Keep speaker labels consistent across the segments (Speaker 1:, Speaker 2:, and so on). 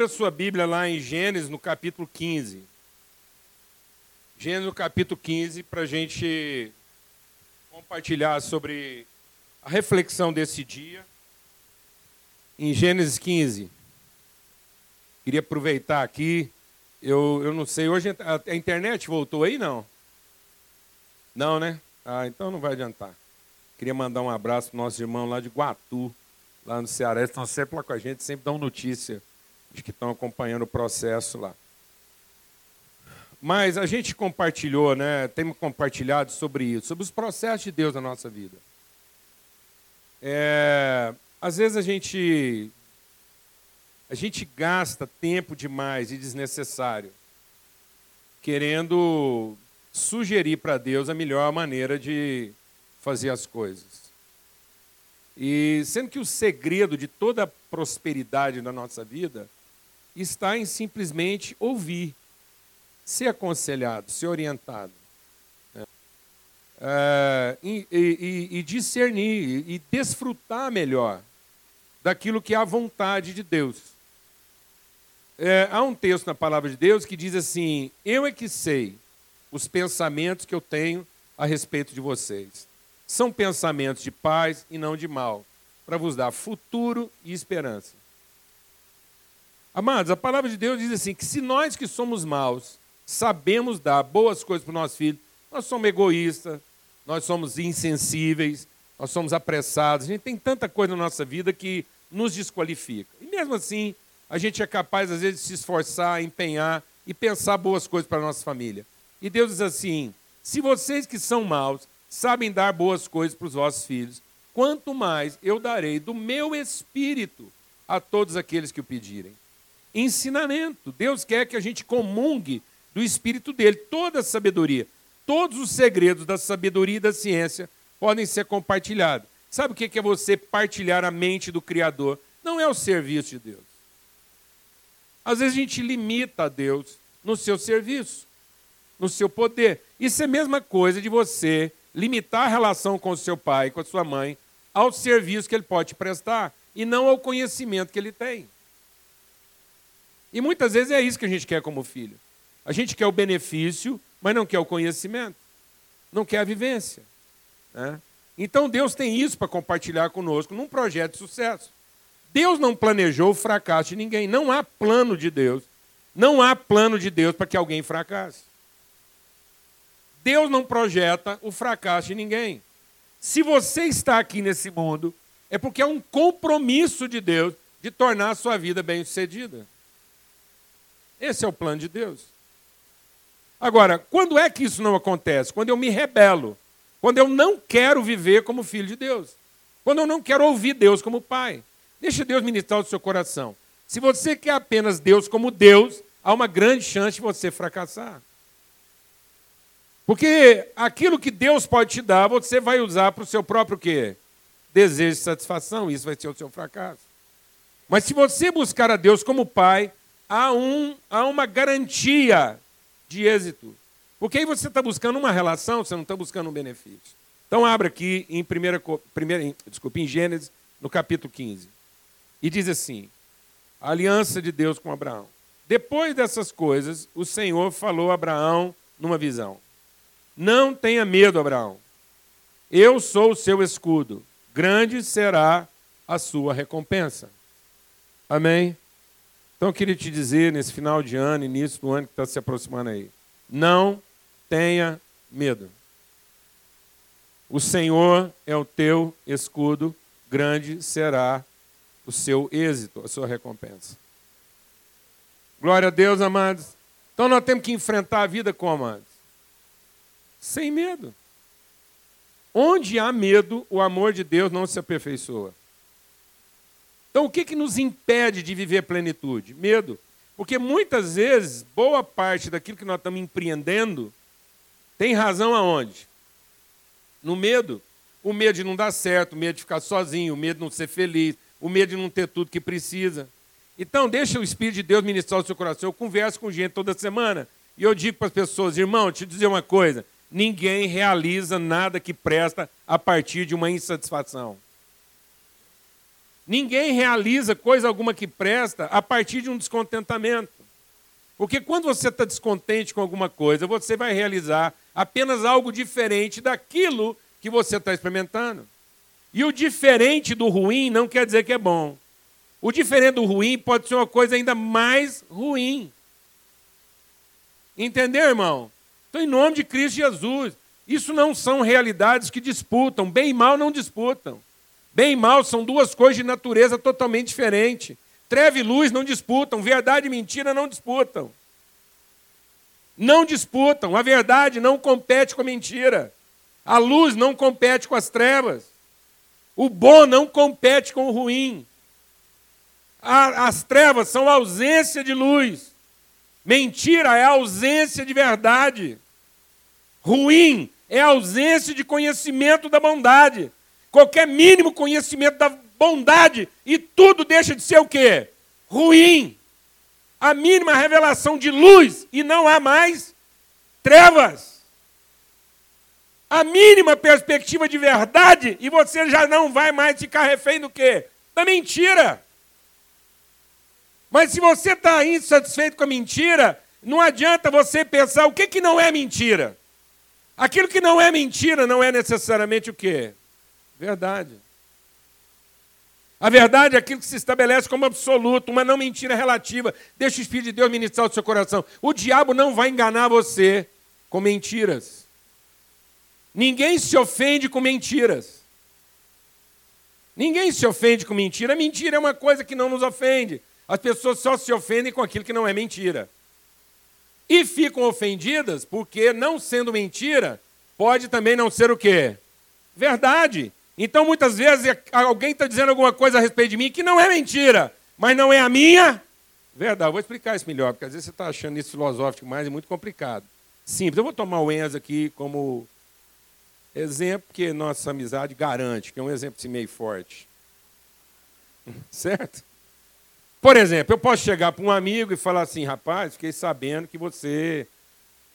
Speaker 1: Abra sua Bíblia lá em Gênesis, no capítulo 15. Gênesis, no capítulo 15, para a gente compartilhar sobre a reflexão desse dia. Em Gênesis 15. Queria aproveitar aqui. Eu, eu não sei, hoje a, a internet voltou aí, não? Não, né? Ah, então não vai adiantar. Queria mandar um abraço para o nosso irmão lá de Guatu, lá no Ceará. Eles estão sempre lá com a gente, sempre dão notícia de que estão acompanhando o processo lá. Mas a gente compartilhou, né? Temos compartilhado sobre isso, sobre os processos de Deus na nossa vida. É, às vezes a gente a gente gasta tempo demais e desnecessário querendo sugerir para Deus a melhor maneira de fazer as coisas. E sendo que o segredo de toda a prosperidade na nossa vida está em simplesmente ouvir, ser aconselhado, ser orientado. Né? É, e, e, e discernir e desfrutar melhor daquilo que é a vontade de Deus. É, há um texto na palavra de Deus que diz assim: Eu é que sei os pensamentos que eu tenho a respeito de vocês. São pensamentos de paz e não de mal, para vos dar futuro e esperança. Amados, a palavra de Deus diz assim: que se nós que somos maus sabemos dar boas coisas para o nosso filho, nós somos egoístas, nós somos insensíveis, nós somos apressados, a gente tem tanta coisa na nossa vida que nos desqualifica. E mesmo assim, a gente é capaz, às vezes, de se esforçar, empenhar e pensar boas coisas para a nossa família. E Deus diz assim: se vocês que são maus sabem dar boas coisas para os vossos filhos, quanto mais eu darei do meu espírito a todos aqueles que o pedirem ensinamento. Deus quer que a gente comungue do Espírito dele, toda a sabedoria. Todos os segredos da sabedoria e da ciência podem ser compartilhados. Sabe o que é você partilhar a mente do Criador? Não é o serviço de Deus. Às vezes a gente limita a Deus no seu serviço, no seu poder. Isso é a mesma coisa de você limitar a relação com o seu pai, com a sua mãe, ao serviço que ele pode prestar e não ao conhecimento que ele tem. E muitas vezes é isso que a gente quer como filho. A gente quer o benefício, mas não quer o conhecimento, não quer a vivência. Né? Então Deus tem isso para compartilhar conosco num projeto de sucesso. Deus não planejou o fracasso de ninguém. Não há plano de Deus. Não há plano de Deus para que alguém fracasse. Deus não projeta o fracasso de ninguém. Se você está aqui nesse mundo, é porque é um compromisso de Deus de tornar a sua vida bem-sucedida. Esse é o plano de Deus. Agora, quando é que isso não acontece? Quando eu me rebelo. Quando eu não quero viver como filho de Deus. Quando eu não quero ouvir Deus como pai. Deixa Deus ministrar o seu coração. Se você quer apenas Deus como Deus, há uma grande chance de você fracassar. Porque aquilo que Deus pode te dar, você vai usar para o seu próprio quê? Desejo de satisfação, isso vai ser o seu fracasso. Mas se você buscar a Deus como Pai, há, um, há uma garantia de êxito. Porque aí você está buscando uma relação, você não está buscando um benefício. Então abra aqui em, primeira, primeira, desculpa, em Gênesis, no capítulo 15. E diz assim: a aliança de Deus com Abraão. Depois dessas coisas, o Senhor falou a Abraão numa visão: Não tenha medo, Abraão. Eu sou o seu escudo. Grande será a sua recompensa. Amém? Então eu queria te dizer, nesse final de ano, início do ano que está se aproximando aí, não tenha medo. O Senhor é o teu escudo, grande será o seu êxito, a sua recompensa. Glória a Deus, amados. Então nós temos que enfrentar a vida como, amados? Sem medo. Onde há medo, o amor de Deus não se aperfeiçoa. Então, o que, que nos impede de viver plenitude? Medo. Porque muitas vezes, boa parte daquilo que nós estamos empreendendo tem razão aonde? No medo. O medo de não dar certo, o medo de ficar sozinho, o medo de não ser feliz, o medo de não ter tudo que precisa. Então, deixa o Espírito de Deus ministrar o seu coração. Eu converso com gente toda semana e eu digo para as pessoas, irmão, deixa eu dizer uma coisa: ninguém realiza nada que presta a partir de uma insatisfação. Ninguém realiza coisa alguma que presta a partir de um descontentamento. Porque quando você está descontente com alguma coisa, você vai realizar apenas algo diferente daquilo que você está experimentando. E o diferente do ruim não quer dizer que é bom. O diferente do ruim pode ser uma coisa ainda mais ruim. Entendeu, irmão? Então, em nome de Cristo Jesus, isso não são realidades que disputam. Bem e mal não disputam. Bem e mal são duas coisas de natureza totalmente diferente. Treva e luz não disputam, verdade e mentira não disputam. Não disputam, a verdade não compete com a mentira. A luz não compete com as trevas. O bom não compete com o ruim. A, as trevas são ausência de luz. Mentira é ausência de verdade. Ruim é ausência de conhecimento da bondade. Qualquer mínimo conhecimento da bondade e tudo deixa de ser o quê? Ruim. A mínima revelação de luz e não há mais trevas. A mínima perspectiva de verdade e você já não vai mais ficar refém do quê? Da mentira. Mas se você está insatisfeito com a mentira, não adianta você pensar o que, que não é mentira. Aquilo que não é mentira não é necessariamente o quê? Verdade. A verdade é aquilo que se estabelece como absoluto, uma não mentira relativa. Deixa o Espírito de Deus ministrar o seu coração. O diabo não vai enganar você com mentiras. Ninguém se ofende com mentiras. Ninguém se ofende com mentira. Mentira é uma coisa que não nos ofende. As pessoas só se ofendem com aquilo que não é mentira. E ficam ofendidas porque, não sendo mentira, pode também não ser o quê? Verdade. Então, muitas vezes, alguém está dizendo alguma coisa a respeito de mim que não é mentira, mas não é a minha verdade. Vou explicar isso melhor, porque às vezes você está achando isso filosófico mais e muito complicado. Simples. Eu vou tomar o Enzo aqui como exemplo, que nossa amizade garante, que é um exemplo assim, meio forte. Certo? Por exemplo, eu posso chegar para um amigo e falar assim, rapaz, fiquei sabendo que você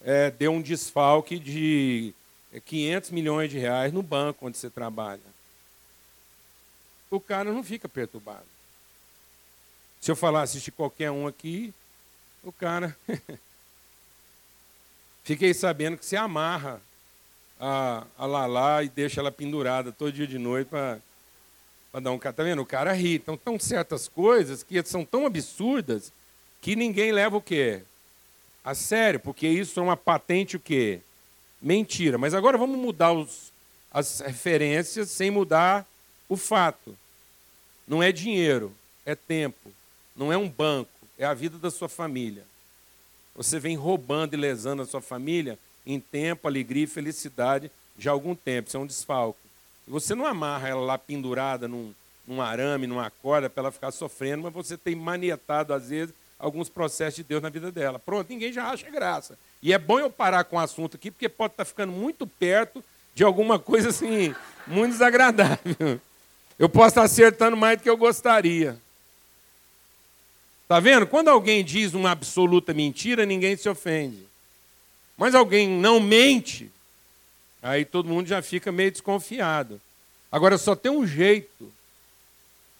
Speaker 1: é, deu um desfalque de 500 milhões de reais no banco onde você trabalha o cara não fica perturbado. Se eu falasse de qualquer um aqui, o cara. Fiquei sabendo que você amarra a, a Lala e deixa ela pendurada todo dia de noite para dar um cara. Tá vendo? O cara ri. Então, são certas coisas que são tão absurdas que ninguém leva o quê? A sério, porque isso é uma patente o quê? Mentira. Mas agora vamos mudar os, as referências sem mudar o fato. Não é dinheiro, é tempo. Não é um banco, é a vida da sua família. Você vem roubando e lesando a sua família em tempo, alegria e felicidade já há algum tempo. Isso é um desfalque. Você não amarra ela lá pendurada num, num arame, numa corda, para ela ficar sofrendo, mas você tem manietado, às vezes, alguns processos de Deus na vida dela. Pronto, ninguém já acha graça. E é bom eu parar com o assunto aqui, porque pode estar ficando muito perto de alguma coisa assim, muito desagradável. Eu posso estar acertando mais do que eu gostaria. Está vendo? Quando alguém diz uma absoluta mentira, ninguém se ofende. Mas alguém não mente, aí todo mundo já fica meio desconfiado. Agora só tem um jeito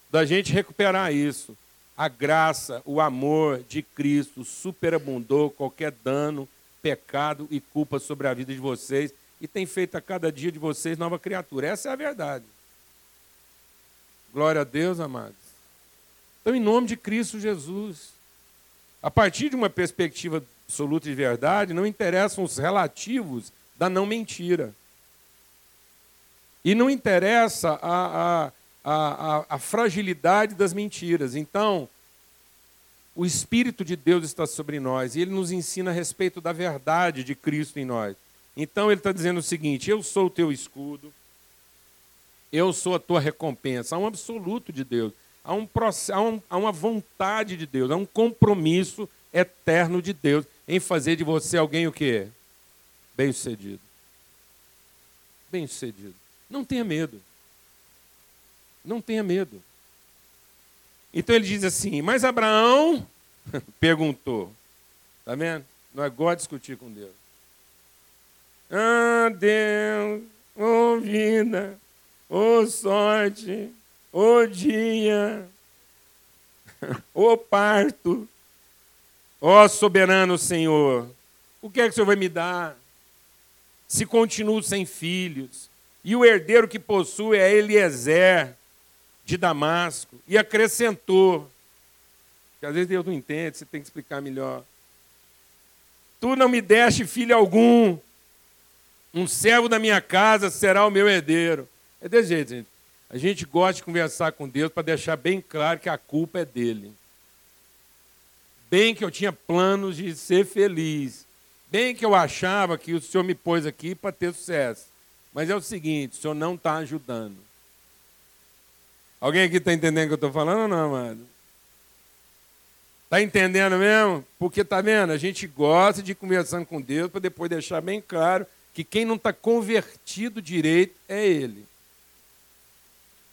Speaker 1: da gente recuperar isso. A graça, o amor de Cristo superabundou qualquer dano, pecado e culpa sobre a vida de vocês e tem feito a cada dia de vocês nova criatura. Essa é a verdade. Glória a Deus, amados. Então, em nome de Cristo Jesus, a partir de uma perspectiva absoluta de verdade, não interessam os relativos da não mentira. E não interessa a, a, a, a, fragilidade das mentiras. Então, o Espírito de Deus está sobre nós e ele nos ensina a respeito da verdade de Cristo em nós. Então, ele está dizendo o seguinte: Eu sou o teu escudo eu sou a tua recompensa. Há um absoluto de Deus, há, um, há, um, há uma vontade de Deus, há um compromisso eterno de Deus em fazer de você alguém o quê? Bem-sucedido. Bem-sucedido. Não tenha medo. Não tenha medo. Então ele diz assim: Mas Abraão perguntou. Está vendo? Não é igual discutir com Deus. Ah, Deus, oh vida, ô sorte, ô dia, o parto. Ó soberano Senhor, o que é que o Senhor vai me dar? Se continuo sem filhos, e o herdeiro que possui é Eliezer de Damasco, e acrescentou, que às vezes Deus não entende, você tem que explicar melhor. Tu não me deste filho algum, um servo da minha casa será o meu herdeiro. É desse jeito, gente. A gente gosta de conversar com Deus para deixar bem claro que a culpa é dele. Bem que eu tinha planos de ser feliz. Bem que eu achava que o Senhor me pôs aqui para ter sucesso. Mas é o seguinte: o Senhor não está ajudando. Alguém aqui está entendendo o que eu estou falando ou não, amado? Está entendendo mesmo? Porque está vendo? A gente gosta de ir conversando com Deus para depois deixar bem claro que quem não está convertido direito é Ele.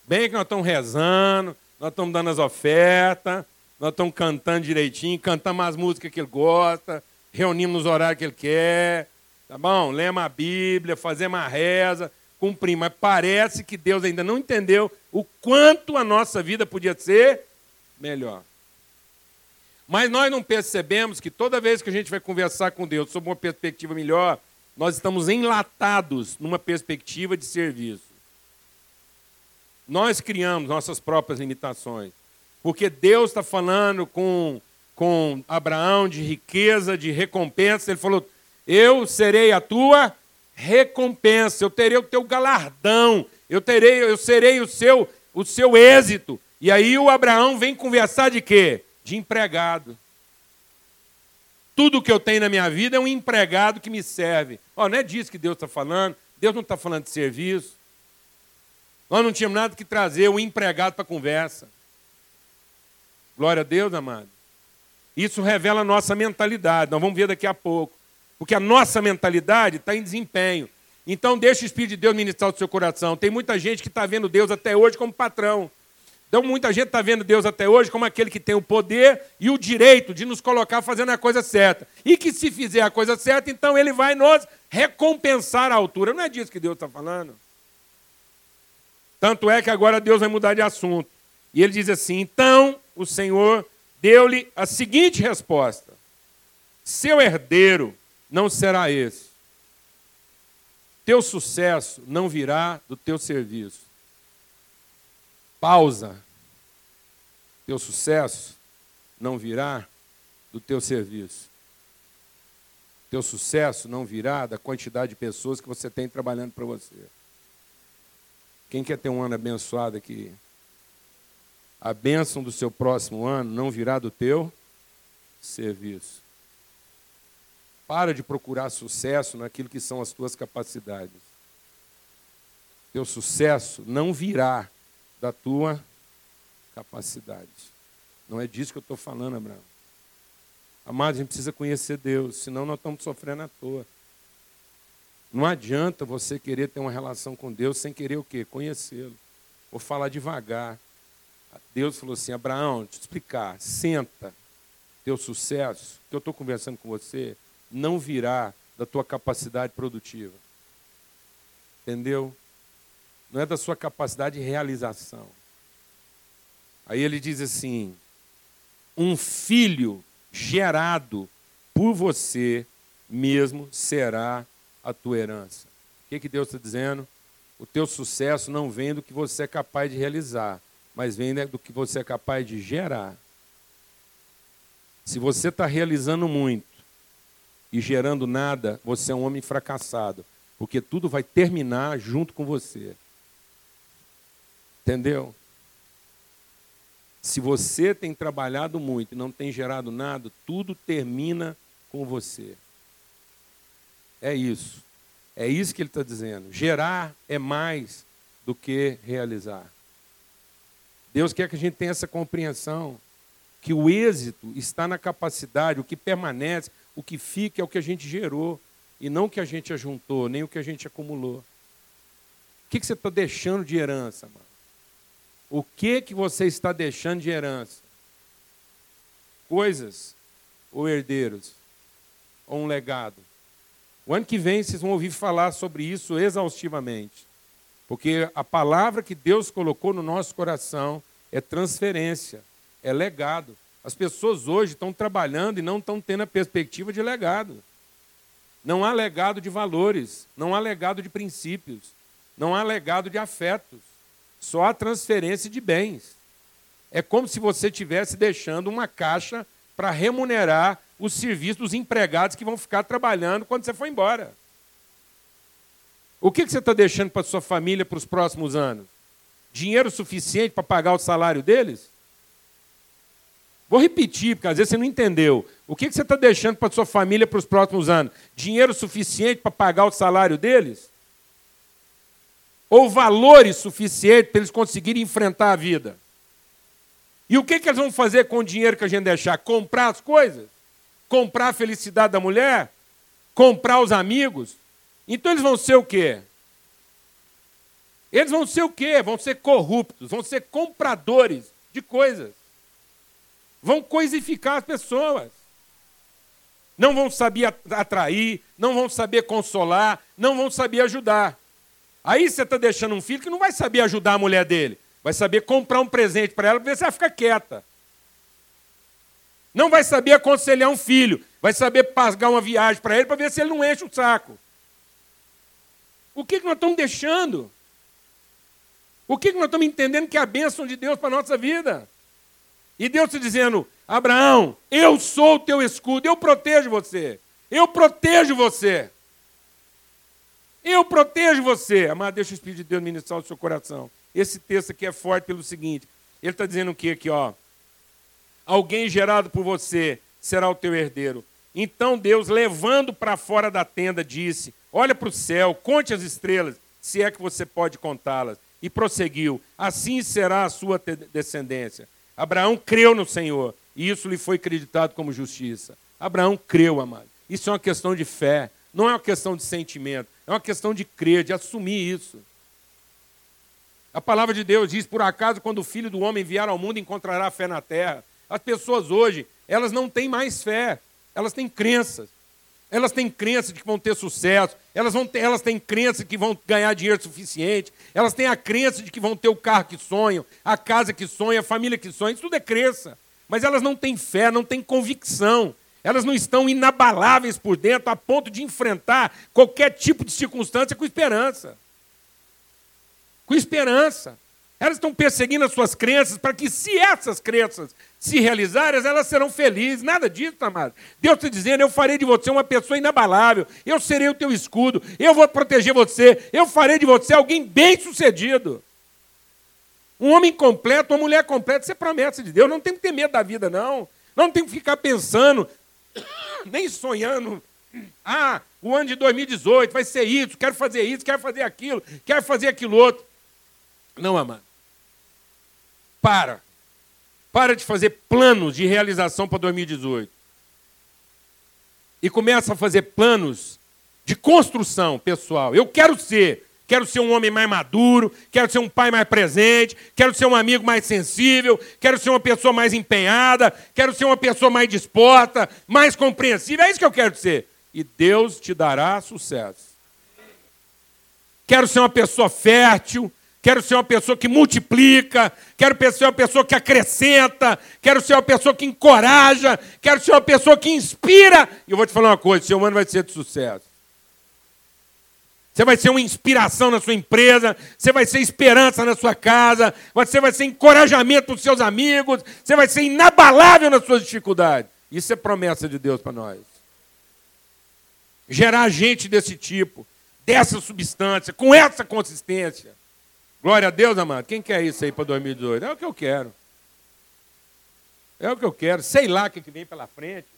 Speaker 1: Bem que nós estamos rezando, nós estamos dando as ofertas, nós estamos cantando direitinho, cantamos as músicas que ele gosta, reunimos nos horários que ele quer, tá bom? Lemos a Bíblia, fazemos a reza, cumprimos. Mas parece que Deus ainda não entendeu o quanto a nossa vida podia ser melhor. Mas nós não percebemos que toda vez que a gente vai conversar com Deus sobre uma perspectiva melhor, nós estamos enlatados numa perspectiva de serviço. Nós criamos nossas próprias limitações. Porque Deus está falando com, com Abraão de riqueza, de recompensa. Ele falou: Eu serei a tua recompensa, eu terei o teu galardão, eu terei, eu serei o seu, o seu êxito. E aí o Abraão vem conversar de quê? De empregado. Tudo que eu tenho na minha vida é um empregado que me serve. Oh, não é disso que Deus está falando. Deus não está falando de serviço. Nós não tínhamos nada que trazer o um empregado para a conversa. Glória a Deus, amado. Isso revela a nossa mentalidade. Nós vamos ver daqui a pouco. Porque a nossa mentalidade está em desempenho. Então, deixa o Espírito de Deus ministrar o seu coração. Tem muita gente que está vendo Deus até hoje como patrão. Então, muita gente está vendo Deus até hoje como aquele que tem o poder e o direito de nos colocar fazendo a coisa certa. E que se fizer a coisa certa, então ele vai nos recompensar à altura. Não é disso que Deus está falando. Tanto é que agora Deus vai mudar de assunto. E ele diz assim: então o Senhor deu-lhe a seguinte resposta: seu herdeiro não será esse. Teu sucesso não virá do teu serviço pausa. Teu sucesso não virá do teu serviço. Teu sucesso não virá da quantidade de pessoas que você tem trabalhando para você. Quem quer ter um ano abençoado aqui? A bênção do seu próximo ano não virá do teu serviço. Para de procurar sucesso naquilo que são as tuas capacidades. Teu sucesso não virá da tua capacidade. Não é disso que eu estou falando, Abraão. Amado, a gente precisa conhecer Deus, senão nós estamos sofrendo à toa. Não adianta você querer ter uma relação com Deus sem querer o quê? Conhecê-lo. Vou falar devagar. Deus falou assim: Abraão, deixa eu te explicar, senta. Teu sucesso, que eu estou conversando com você, não virá da tua capacidade produtiva. Entendeu? não é da sua capacidade de realização. Aí ele diz assim: um filho gerado por você mesmo será a tua herança. O que, que Deus está dizendo? O teu sucesso não vem do que você é capaz de realizar, mas vem do que você é capaz de gerar. Se você está realizando muito e gerando nada, você é um homem fracassado, porque tudo vai terminar junto com você. Entendeu? Se você tem trabalhado muito e não tem gerado nada, tudo termina com você. É isso. É isso que ele está dizendo. Gerar é mais do que realizar. Deus quer que a gente tenha essa compreensão que o êxito está na capacidade, o que permanece, o que fica é o que a gente gerou e não o que a gente ajuntou, nem o que a gente acumulou. O que, que você está deixando de herança, mano? O que que você está deixando de herança? Coisas ou herdeiros? Ou um legado? O ano que vem vocês vão ouvir falar sobre isso exaustivamente. Porque a palavra que Deus colocou no nosso coração é transferência, é legado. As pessoas hoje estão trabalhando e não estão tendo a perspectiva de legado. Não há legado de valores, não há legado de princípios, não há legado de afetos, só há transferência de bens. É como se você estivesse deixando uma caixa para remunerar os serviços dos empregados que vão ficar trabalhando quando você for embora. O que você está deixando para sua família para os próximos anos? Dinheiro suficiente para pagar o salário deles? Vou repetir, porque às vezes você não entendeu. O que você está deixando para sua família para os próximos anos? Dinheiro suficiente para pagar o salário deles? Ou valores suficientes para eles conseguirem enfrentar a vida? E o que, que eles vão fazer com o dinheiro que a gente deixar? Comprar as coisas? Comprar a felicidade da mulher? Comprar os amigos? Então eles vão ser o quê? Eles vão ser o quê? Vão ser corruptos, vão ser compradores de coisas. Vão coisificar as pessoas. Não vão saber atrair, não vão saber consolar, não vão saber ajudar. Aí você está deixando um filho que não vai saber ajudar a mulher dele. Vai saber comprar um presente para ela ver se ela fica quieta. Não vai saber aconselhar um filho. Vai saber pagar uma viagem para ele para ver se ele não enche o saco. O que, que nós estamos deixando? O que, que nós estamos entendendo que é a bênção de Deus para a nossa vida? E Deus está dizendo: Abraão, eu sou o teu escudo, eu protejo você. Eu protejo você. Eu protejo você. Amado, deixa o Espírito de Deus ministrar o seu coração. Esse texto aqui é forte pelo seguinte: ele está dizendo o que aqui, ó? Alguém gerado por você será o teu herdeiro. Então Deus, levando para fora da tenda, disse: Olha para o céu, conte as estrelas, se é que você pode contá-las. E prosseguiu: Assim será a sua descendência. Abraão creu no Senhor, e isso lhe foi acreditado como justiça. Abraão creu, amado. Isso é uma questão de fé, não é uma questão de sentimento, é uma questão de crer, de assumir isso. A palavra de Deus diz: por acaso, quando o filho do homem vier ao mundo, encontrará fé na terra. As pessoas hoje, elas não têm mais fé, elas têm crenças. Elas têm crença de que vão ter sucesso, elas, vão ter, elas têm crença de que vão ganhar dinheiro suficiente, elas têm a crença de que vão ter o carro que sonham, a casa que sonham, a família que sonha, isso tudo é crença. Mas elas não têm fé, não têm convicção. Elas não estão inabaláveis por dentro a ponto de enfrentar qualquer tipo de circunstância com esperança com esperança. Elas estão perseguindo as suas crenças para que, se essas crenças se realizarem, elas serão felizes. Nada disso, amado. Deus está dizendo: eu farei de você uma pessoa inabalável, eu serei o teu escudo, eu vou proteger você, eu farei de você alguém bem-sucedido. Um homem completo, uma mulher completa, isso é promessa de Deus. Não tem que ter medo da vida, não. Não tem que ficar pensando, nem sonhando. Ah, o ano de 2018 vai ser isso, quero fazer isso, quero fazer aquilo, quero fazer aquilo outro. Não, amado. Para. Para de fazer planos de realização para 2018. E começa a fazer planos de construção pessoal. Eu quero ser. Quero ser um homem mais maduro, quero ser um pai mais presente, quero ser um amigo mais sensível, quero ser uma pessoa mais empenhada, quero ser uma pessoa mais disposta, mais compreensiva. É isso que eu quero ser. E Deus te dará sucesso. Quero ser uma pessoa fértil, quero ser uma pessoa que multiplica, quero ser uma pessoa que acrescenta, quero ser uma pessoa que encoraja, quero ser uma pessoa que inspira. E eu vou te falar uma coisa: seu ano vai ser de sucesso. Você vai ser uma inspiração na sua empresa, você vai ser esperança na sua casa, você vai ser encorajamento para os seus amigos, você vai ser inabalável nas suas dificuldades. Isso é promessa de Deus para nós. Gerar gente desse tipo, dessa substância, com essa consistência. Glória a Deus, amado. Quem quer isso aí para 2018? É o que eu quero. É o que eu quero. Sei lá o que vem pela frente.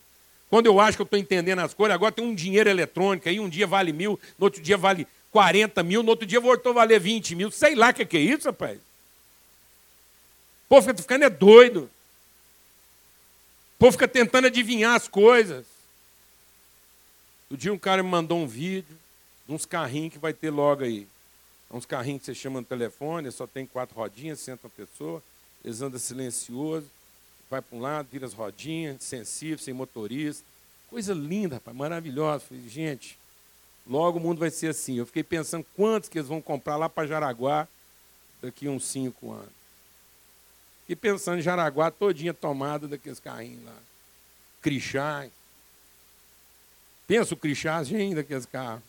Speaker 1: Quando eu acho que eu estou entendendo as coisas, agora tem um dinheiro eletrônico aí, um dia vale mil, no outro dia vale 40 mil, no outro dia voltou a valer 20 mil. Sei lá o que é isso, rapaz. O povo fica ficando é doido. O povo fica tentando adivinhar as coisas. O dia um cara me mandou um vídeo de uns carrinhos que vai ter logo aí. Uns carrinhos que você chama no telefone, só tem quatro rodinhas, senta uma pessoa, eles andam silencioso, vai para um lado, vira as rodinhas, sensível, sem motorista. Coisa linda, rapaz, maravilhosa. Falei, gente, Logo o mundo vai ser assim. Eu fiquei pensando quantos que eles vão comprar lá para Jaraguá daqui uns cinco anos. Fiquei pensando em Jaraguá todinha tomada daqueles carrinhos lá. Crixás. Pensa o Crixás ainda daqueles carros.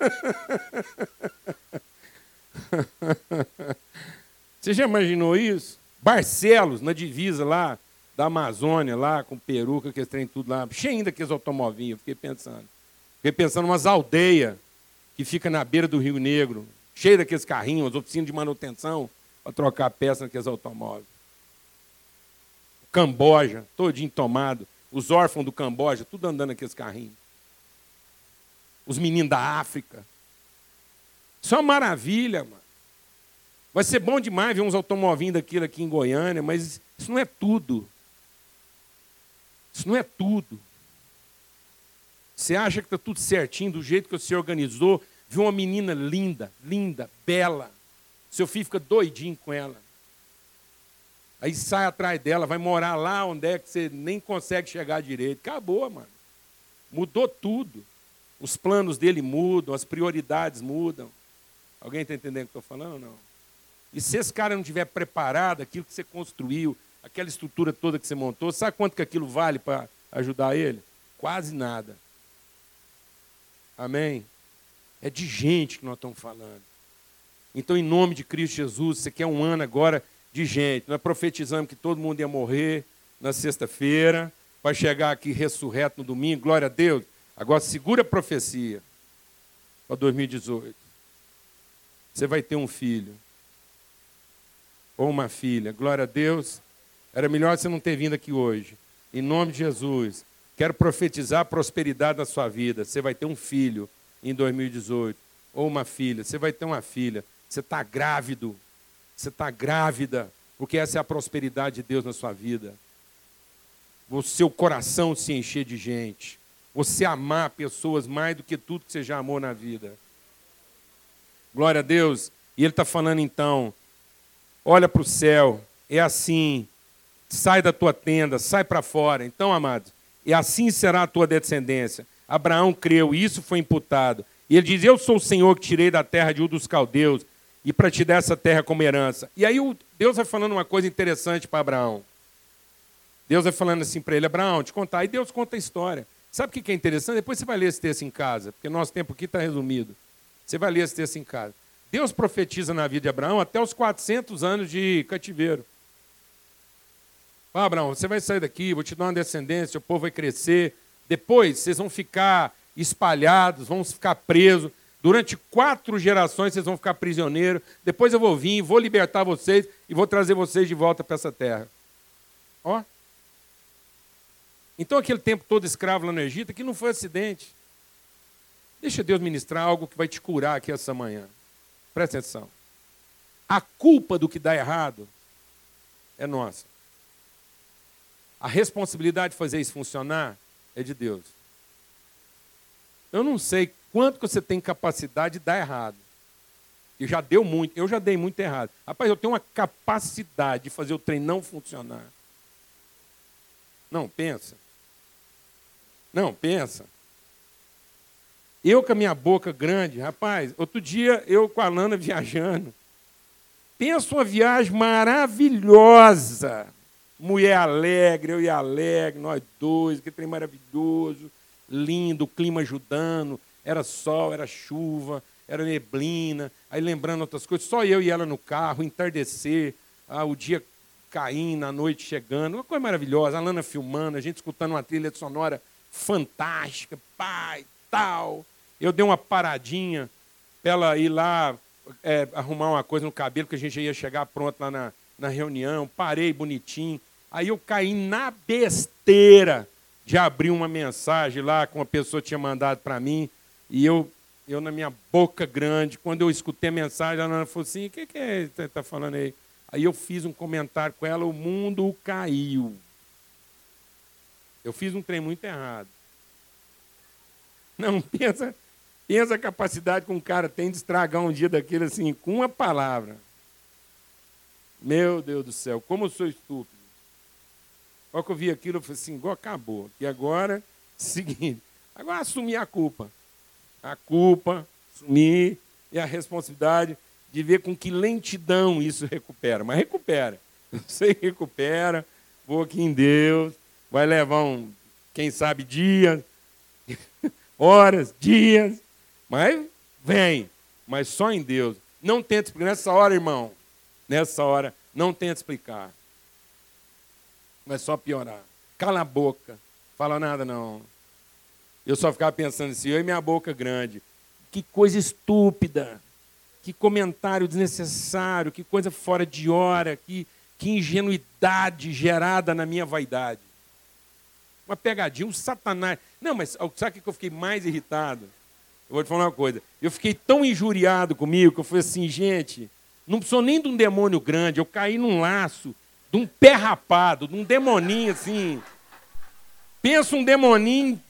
Speaker 1: Você já imaginou isso? Barcelos, na divisa lá da Amazônia, lá com peruca, que trem tudo lá, cheio ainda aqueles automovinhos, fiquei pensando. Fiquei pensando umas aldeias que fica na beira do Rio Negro, cheio daqueles carrinhos, as oficinas de manutenção, para trocar peça naqueles automóveis. Camboja, todinho tomado. Os órfãos do Camboja, tudo andando naqueles carrinhos. Os meninos da África. Isso é uma maravilha, mano. Vai ser bom demais ver uns automovinhos daquilo aqui em Goiânia, mas isso não é tudo. Isso não é tudo. Você acha que está tudo certinho, do jeito que você organizou, viu uma menina linda, linda, bela. Seu filho fica doidinho com ela. Aí sai atrás dela, vai morar lá onde é que você nem consegue chegar direito. Acabou, mano. Mudou tudo. Os planos dele mudam, as prioridades mudam. Alguém está entendendo o que estou falando ou não? E se esse cara não tiver preparado, aquilo que você construiu, aquela estrutura toda que você montou, sabe quanto que aquilo vale para ajudar ele? Quase nada. Amém? É de gente que nós estamos falando. Então, em nome de Cristo Jesus, você quer um ano agora de gente. Nós profetizamos que todo mundo ia morrer na sexta-feira, vai chegar aqui ressurreto no domingo, glória a Deus. Agora segura a profecia para 2018. Você vai ter um filho ou uma filha. Glória a Deus. Era melhor você não ter vindo aqui hoje. Em nome de Jesus, quero profetizar prosperidade na sua vida. Você vai ter um filho em 2018, ou uma filha. Você vai ter uma filha. Você está grávido. Você está grávida, porque essa é a prosperidade de Deus na sua vida. O seu coração se encher de gente. Você amar pessoas mais do que tudo que você já amou na vida. Glória a Deus. E ele está falando então olha para o céu, é assim, sai da tua tenda, sai para fora. Então, amados, e assim será a tua descendência. Abraão creu, e isso foi imputado. E ele diz: Eu sou o Senhor que tirei da terra de um dos caldeus, e para te dar essa terra como herança. E aí Deus vai falando uma coisa interessante para Abraão. Deus vai falando assim para ele: Abraão, te contar. Aí Deus conta a história. Sabe o que é interessante? Depois você vai ler esse texto em casa, porque nosso tempo aqui está resumido. Você vai ler esse texto em casa. Deus profetiza na vida de Abraão até os 400 anos de cativeiro. Ah, Abraão, você vai sair daqui, vou te dar uma descendência, o povo vai crescer. Depois vocês vão ficar espalhados, vão ficar presos. Durante quatro gerações vocês vão ficar prisioneiros. Depois eu vou vir, vou libertar vocês e vou trazer vocês de volta para essa terra. Ó. Então aquele tempo todo escravo lá no Egito, que não foi acidente. Deixa Deus ministrar algo que vai te curar aqui essa manhã. Presta atenção. A culpa do que dá errado é nossa. A responsabilidade de fazer isso funcionar é de Deus. Eu não sei quanto que você tem capacidade de dar errado. E já deu muito, eu já dei muito errado. Rapaz, eu tenho uma capacidade de fazer o trem não funcionar. Não, pensa. Não, pensa. Eu com a minha boca grande, rapaz, outro dia eu com a Lana viajando. Penso uma viagem maravilhosa. Mulher alegre, eu e alegre, nós dois, que trem maravilhoso, lindo, o clima ajudando, era sol, era chuva, era neblina, aí lembrando outras coisas, só eu e ela no carro, entardecer, ah, o dia caindo, a noite chegando, uma coisa maravilhosa, a Lana filmando, a gente escutando uma trilha sonora fantástica, pai, tal. Eu dei uma paradinha para ela ir lá é, arrumar uma coisa no cabelo, que a gente ia chegar pronto lá na, na reunião. Parei bonitinho. Aí eu caí na besteira de abrir uma mensagem lá que uma pessoa tinha mandado para mim. E eu, eu, na minha boca grande, quando eu escutei a mensagem, ela falou assim: o que, que é que está falando aí? Aí eu fiz um comentário com ela: o mundo caiu. Eu fiz um trem muito errado. Não, pensa, Pensa a capacidade que um cara tem de estragar um dia daquele assim, com uma palavra. Meu Deus do céu, como eu sou estúpido. Olha que eu vi aquilo, eu falei assim, igual acabou. E agora, seguinte. Agora assumir a culpa. A culpa, assumir e a responsabilidade de ver com que lentidão isso recupera. Mas recupera. Você recupera, vou aqui em Deus, vai levar um, quem sabe, dias, horas, dias, mas vem. Mas só em Deus. Não tenta explicar. Nessa hora, irmão, nessa hora, não tenta explicar. Vai só piorar. Cala a boca. Fala nada, não. Eu só ficava pensando assim, eu e minha boca grande. Que coisa estúpida. Que comentário desnecessário. Que coisa fora de hora. Que, que ingenuidade gerada na minha vaidade. Uma pegadinha, um satanás. Não, mas sabe o que eu fiquei mais irritado? Eu vou te falar uma coisa. Eu fiquei tão injuriado comigo que eu falei assim, gente, não precisou nem de um demônio grande. Eu caí num laço, de um pé rapado, de um demoninho assim. Pensa um demoninho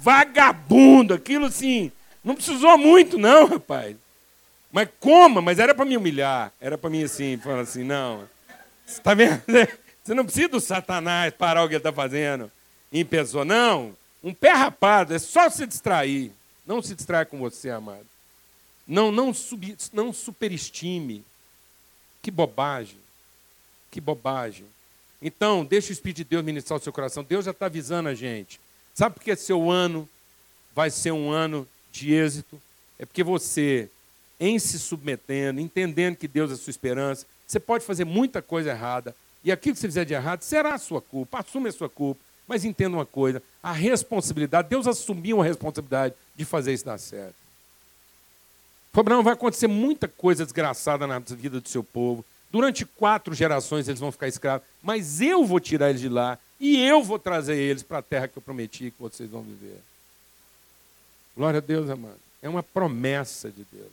Speaker 1: vagabundo, aquilo assim. Não precisou muito, não, rapaz. Mas como? Mas era para me humilhar. Era para mim assim, falar assim, não. Você está vendo? Você não precisa do Satanás parar o que ele está fazendo em pessoa. Não. Um pé rapado, é só se distrair. Não se distraia com você, amado. Não, não, sub, não superestime. Que bobagem. Que bobagem. Então, deixa o Espírito de Deus ministrar o seu coração. Deus já está avisando a gente. Sabe por que seu ano vai ser um ano de êxito? É porque você, em se submetendo, entendendo que Deus é a sua esperança, você pode fazer muita coisa errada. E aquilo que você fizer de errado será a sua culpa. Assume a sua culpa. Mas entenda uma coisa: a responsabilidade, Deus assumiu a responsabilidade de fazer isso dar certo. Abraão, vai acontecer muita coisa desgraçada na vida do seu povo. Durante quatro gerações eles vão ficar escravos, mas eu vou tirar eles de lá e eu vou trazer eles para a terra que eu prometi que vocês vão viver. Glória a Deus, amado. É uma promessa de Deus.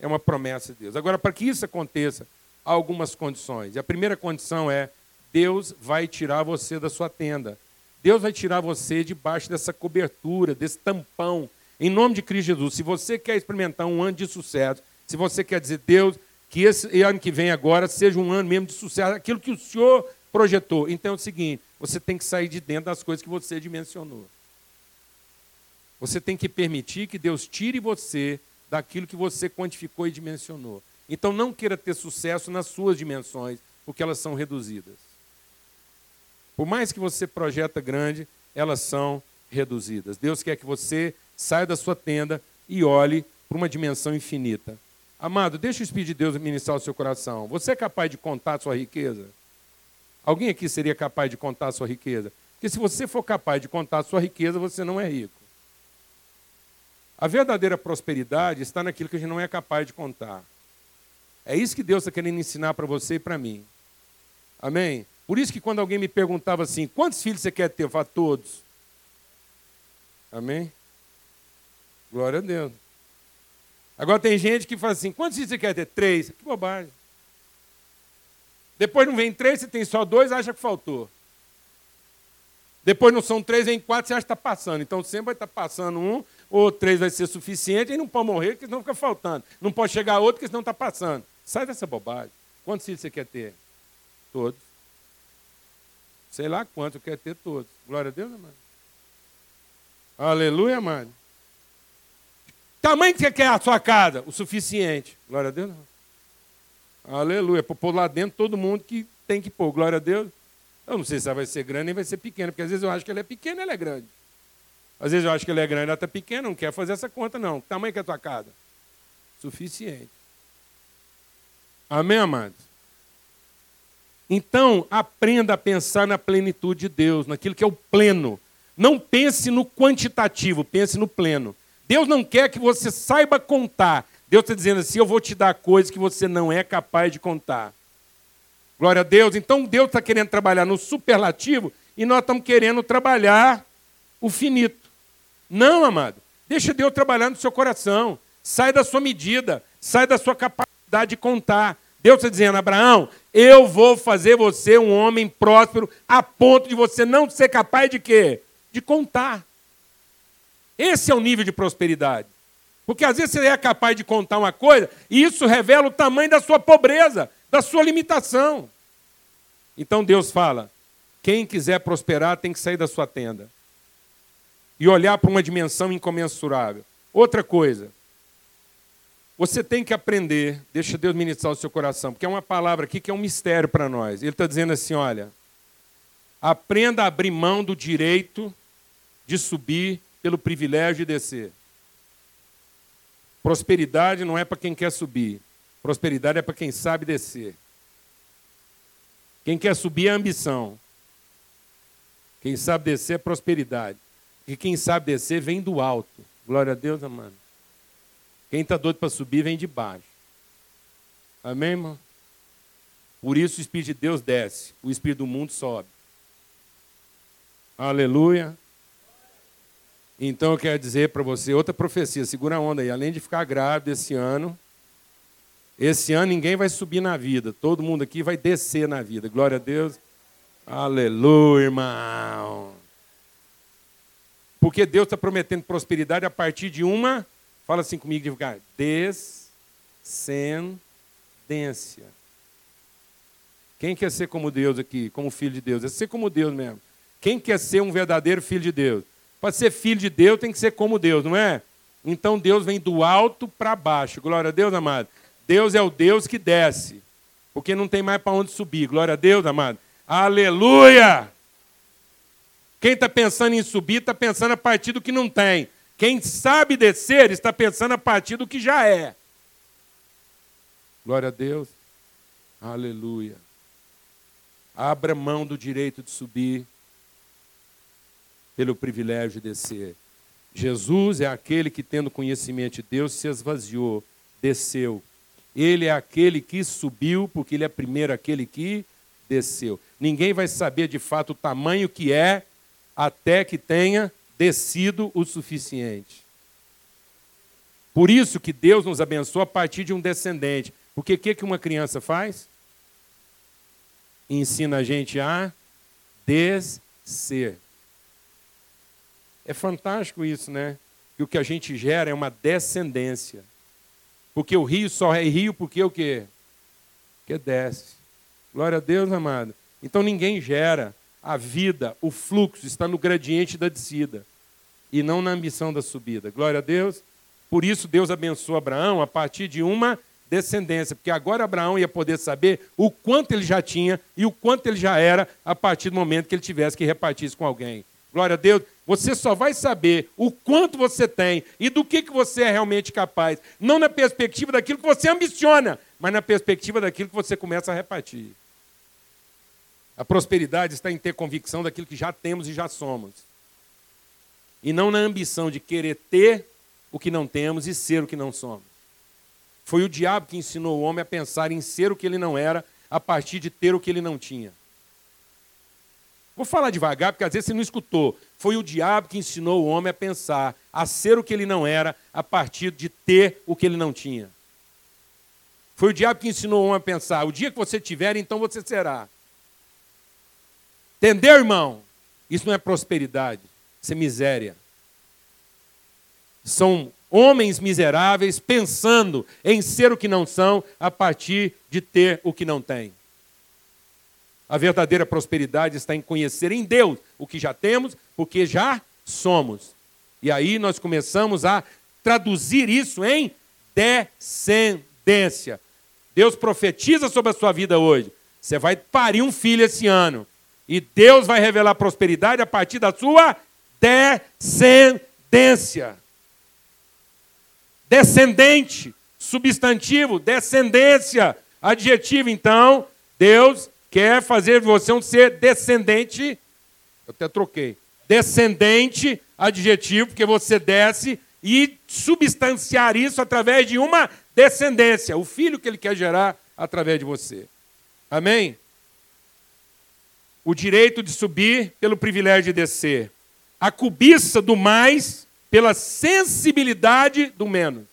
Speaker 1: É uma promessa de Deus. Agora, para que isso aconteça, há algumas condições. E a primeira condição é Deus vai tirar você da sua tenda. Deus vai tirar você debaixo dessa cobertura, desse tampão. Em nome de Cristo Jesus. Se você quer experimentar um ano de sucesso, se você quer dizer, Deus, que esse ano que vem agora seja um ano mesmo de sucesso, aquilo que o Senhor projetou. Então é o seguinte: você tem que sair de dentro das coisas que você dimensionou. Você tem que permitir que Deus tire você daquilo que você quantificou e dimensionou. Então não queira ter sucesso nas suas dimensões, porque elas são reduzidas. Por mais que você projeta grande, elas são reduzidas. Deus quer que você saia da sua tenda e olhe para uma dimensão infinita. Amado, deixa o Espírito de Deus ministrar o seu coração. Você é capaz de contar a sua riqueza? Alguém aqui seria capaz de contar a sua riqueza? Porque se você for capaz de contar a sua riqueza, você não é rico. A verdadeira prosperidade está naquilo que a gente não é capaz de contar. É isso que Deus está querendo ensinar para você e para mim. Amém? Por isso que quando alguém me perguntava assim, quantos filhos você quer ter? Eu falo, todos. Amém? Glória a Deus. Agora tem gente que fala assim, quantos filhos você quer ter? Três. Que bobagem. Depois não vem três, você tem só dois, acha que faltou. Depois não são três, vem quatro, você acha que está passando. Então sempre vai estar tá passando um, ou três vai ser suficiente, e não pode morrer, porque senão fica faltando. Não pode chegar outro, porque senão está passando. Sai dessa bobagem. Quantos filhos você quer ter? Todos. Sei lá quanto, quer ter todos. Glória a Deus, amado. Aleluia, amado. Tamanho que você quer a sua casa? O suficiente. Glória a Deus. Não. Aleluia. Para pôr lá dentro todo mundo que tem que pôr. Glória a Deus. Eu não sei se ela vai ser grande nem vai ser pequena, porque às vezes eu acho que ela é pequena ela é grande. Às vezes eu acho que ela é grande ela está pequena, não quer fazer essa conta, não. Que tamanho que é a tua casa? Suficiente. Amém, amados? Então, aprenda a pensar na plenitude de Deus, naquilo que é o pleno. Não pense no quantitativo, pense no pleno. Deus não quer que você saiba contar. Deus está dizendo assim: eu vou te dar coisas que você não é capaz de contar. Glória a Deus. Então, Deus está querendo trabalhar no superlativo e nós estamos querendo trabalhar o finito. Não, amado. Deixa Deus trabalhar no seu coração. Sai da sua medida, sai da sua capacidade de contar. Deus está dizendo, Abraão, eu vou fazer você um homem próspero a ponto de você não ser capaz de quê? De contar. Esse é o nível de prosperidade. Porque às vezes você é capaz de contar uma coisa e isso revela o tamanho da sua pobreza, da sua limitação. Então Deus fala: quem quiser prosperar tem que sair da sua tenda. e olhar para uma dimensão incomensurável. Outra coisa, você tem que aprender, deixa Deus ministrar o seu coração, porque é uma palavra aqui que é um mistério para nós. Ele está dizendo assim: olha, aprenda a abrir mão do direito de subir pelo privilégio de descer. Prosperidade não é para quem quer subir, prosperidade é para quem sabe descer. Quem quer subir é ambição, quem sabe descer é prosperidade. E quem sabe descer vem do alto. Glória a Deus, amado. Quem está doido para subir vem de baixo. Amém, irmão? Por isso o Espírito de Deus desce, o Espírito do mundo sobe. Aleluia. Então eu quero dizer para você outra profecia, segura a onda aí. Além de ficar grávido esse ano, esse ano ninguém vai subir na vida, todo mundo aqui vai descer na vida. Glória a Deus. Aleluia, irmão. Porque Deus está prometendo prosperidade a partir de uma Fala assim comigo devagar. Descendência. Quem quer ser como Deus aqui, como filho de Deus? É ser como Deus mesmo. Quem quer ser um verdadeiro filho de Deus? Para ser filho de Deus tem que ser como Deus, não é? Então Deus vem do alto para baixo. Glória a Deus, amado. Deus é o Deus que desce. Porque não tem mais para onde subir. Glória a Deus, amado. Aleluia! Quem está pensando em subir está pensando a partir do que não tem. Quem sabe descer está pensando a partir do que já é. Glória a Deus. Aleluia. Abra mão do direito de subir pelo privilégio de descer. Jesus é aquele que, tendo conhecimento de Deus, se esvaziou, desceu. Ele é aquele que subiu, porque ele é primeiro aquele que desceu. Ninguém vai saber de fato o tamanho que é até que tenha descido o suficiente. Por isso que Deus nos abençoa a partir de um descendente. Porque o que, que uma criança faz? Ensina a gente a descer. É fantástico isso, né? Que o que a gente gera é uma descendência. Porque o rio só é rio porque o quê? Porque desce. Glória a Deus, amado. Então ninguém gera a vida, o fluxo está no gradiente da descida e não na ambição da subida. Glória a Deus. Por isso Deus abençoou Abraão a partir de uma descendência, porque agora Abraão ia poder saber o quanto ele já tinha e o quanto ele já era a partir do momento que ele tivesse que repartir isso com alguém. Glória a Deus. Você só vai saber o quanto você tem e do que, que você é realmente capaz. Não na perspectiva daquilo que você ambiciona, mas na perspectiva daquilo que você começa a repartir. A prosperidade está em ter convicção daquilo que já temos e já somos. E não na ambição de querer ter o que não temos e ser o que não somos. Foi o diabo que ensinou o homem a pensar em ser o que ele não era a partir de ter o que ele não tinha. Vou falar devagar, porque às vezes você não escutou. Foi o diabo que ensinou o homem a pensar, a ser o que ele não era, a partir de ter o que ele não tinha. Foi o diabo que ensinou o homem a pensar: o dia que você tiver, então você será. Entendeu, irmão? Isso não é prosperidade, isso é miséria. São homens miseráveis pensando em ser o que não são a partir de ter o que não têm. A verdadeira prosperidade está em conhecer em Deus o que já temos, porque já somos. E aí nós começamos a traduzir isso em descendência. Deus profetiza sobre a sua vida hoje. Você vai parir um filho esse ano. E Deus vai revelar prosperidade a partir da sua descendência. Descendente, substantivo, descendência, adjetivo. Então, Deus quer fazer de você um ser descendente. Eu até troquei. Descendente, adjetivo, porque você desce e substanciar isso através de uma descendência, o filho que ele quer gerar através de você. Amém? O direito de subir pelo privilégio de descer, a cobiça do mais pela sensibilidade do menos.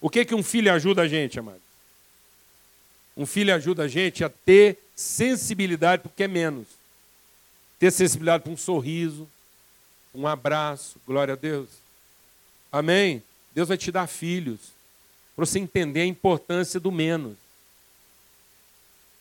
Speaker 1: O que que um filho ajuda a gente, amado? Um filho ajuda a gente a ter sensibilidade porque é menos. Ter sensibilidade para um sorriso, um abraço, glória a Deus. Amém? Deus vai te dar filhos para você entender a importância do menos.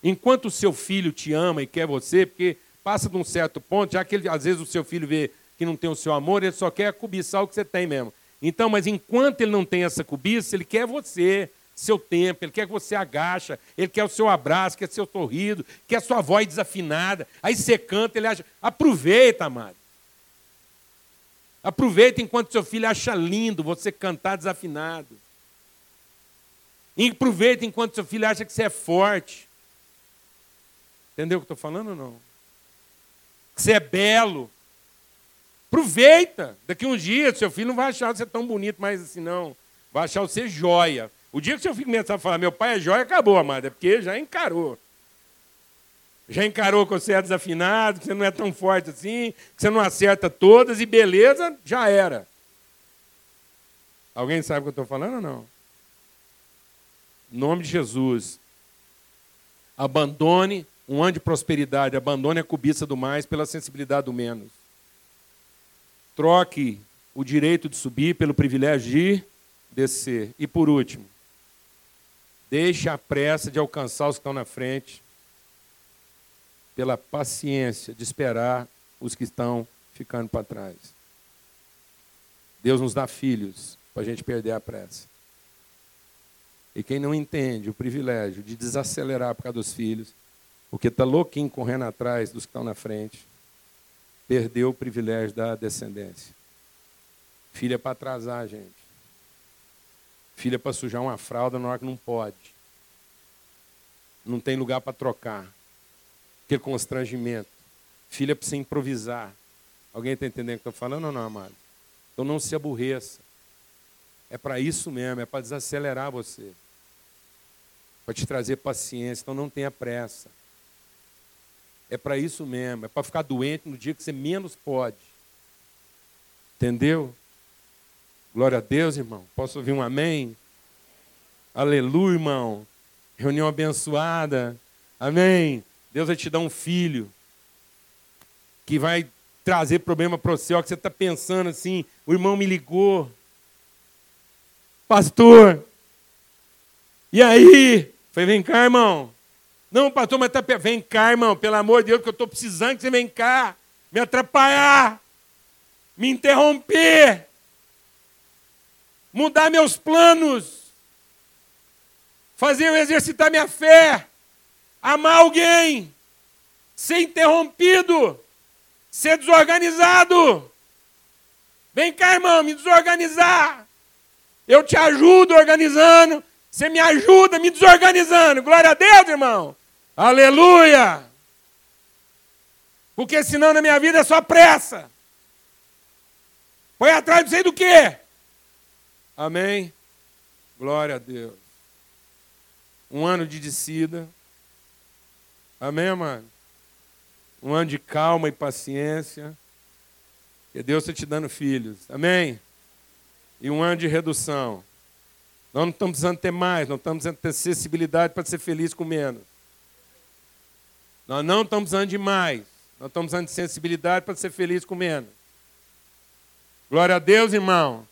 Speaker 1: Enquanto o seu filho te ama e quer você, porque passa de um certo ponto, já que ele, às vezes o seu filho vê que não tem o seu amor, ele só quer cobiçar o que você tem mesmo. Então, mas enquanto ele não tem essa cobiça, ele quer você, seu tempo, ele quer que você agacha, ele quer o seu abraço, quer seu sorriso, quer a sua voz desafinada. Aí você canta, ele acha. Aproveita, amado. Aproveita enquanto seu filho acha lindo você cantar desafinado. E aproveita enquanto seu filho acha que você é forte. Entendeu o que eu estou falando ou não? Você é belo. Aproveita. Daqui uns dias, seu filho não vai achar você tão bonito mais assim, não. Vai achar você joia. O dia que seu filho começar a falar, meu pai é joia, acabou, amada. É porque já encarou. Já encarou que você é desafinado, que você não é tão forte assim, que você não acerta todas e beleza, já era. Alguém sabe o que eu estou falando ou não? Em nome de Jesus. Abandone um ano de prosperidade, abandone a cobiça do mais pela sensibilidade do menos. Troque o direito de subir pelo privilégio de descer. E por último, deixe a pressa de alcançar os que estão na frente pela paciência de esperar os que estão ficando para trás. Deus nos dá filhos para a gente perder a pressa. E quem não entende o privilégio de desacelerar por causa dos filhos, porque está louquinho correndo atrás dos que estão na frente, perdeu o privilégio da descendência. Filho é para atrasar, gente. Filho é para sujar uma fralda na hora que não pode. Não tem lugar para trocar aquele constrangimento. Filha precisa improvisar. Alguém está entendendo o que estou falando ou não, amado? Então não se aborreça. É para isso mesmo, é para desacelerar você. Para te trazer paciência. Então não tenha pressa. É para isso mesmo. É para ficar doente no dia que você menos pode. Entendeu? Glória a Deus, irmão. Posso ouvir um amém? Aleluia, irmão. Reunião abençoada. Amém. Deus vai te dar um filho que vai trazer problema para você. Ó, que você está pensando assim, o irmão me ligou. Pastor, e aí? Falei, vem cá, irmão. Não, pastor, mas tá... vem cá, irmão, pelo amor de Deus, que eu estou precisando que você vem cá. Me atrapalhar. Me interromper. Mudar meus planos. Fazer eu exercitar minha fé amar alguém, ser interrompido, ser desorganizado. Vem cá, irmão, me desorganizar. Eu te ajudo organizando, você me ajuda me desorganizando. Glória a Deus, irmão. Aleluia. Porque senão na minha vida é só pressa. Põe atrás não sei do quê. Amém. Glória a Deus. Um ano de descida. Amém, amado? Um ano de calma e paciência. Que Deus está te dando filhos. Amém? E um ano de redução. Nós não estamos precisando ter mais, nós estamos precisando ter sensibilidade para ser feliz com menos. Nós não estamos precisando de mais, nós estamos precisando de sensibilidade para ser feliz com menos. Glória a Deus, irmão.